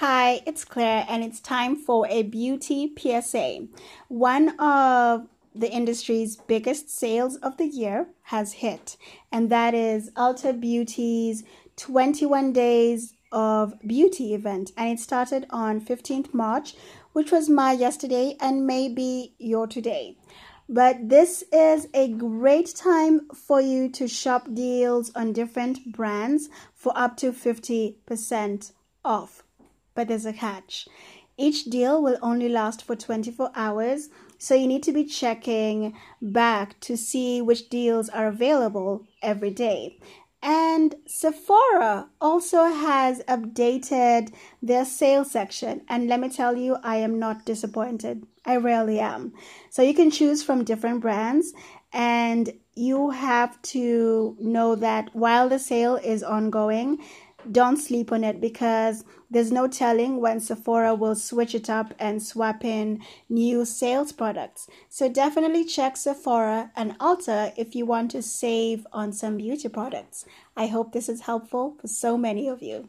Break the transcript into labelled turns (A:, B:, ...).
A: Hi, it's Claire, and it's time for a beauty PSA. One of the industry's biggest sales of the year has hit, and that is Ulta Beauty's 21 Days of Beauty event. And it started on 15th March, which was my yesterday and maybe your today. But this is a great time for you to shop deals on different brands for up to 50% off but there's a catch. Each deal will only last for 24 hours, so you need to be checking back to see which deals are available every day. And Sephora also has updated their sales section. And let me tell you, I am not disappointed. I rarely am. So you can choose from different brands, and you have to know that while the sale is ongoing, don't sleep on it because there's no telling when Sephora will switch it up and swap in new sales products. So definitely check Sephora and Ulta if you want to save on some beauty products. I hope this is helpful for so many of you.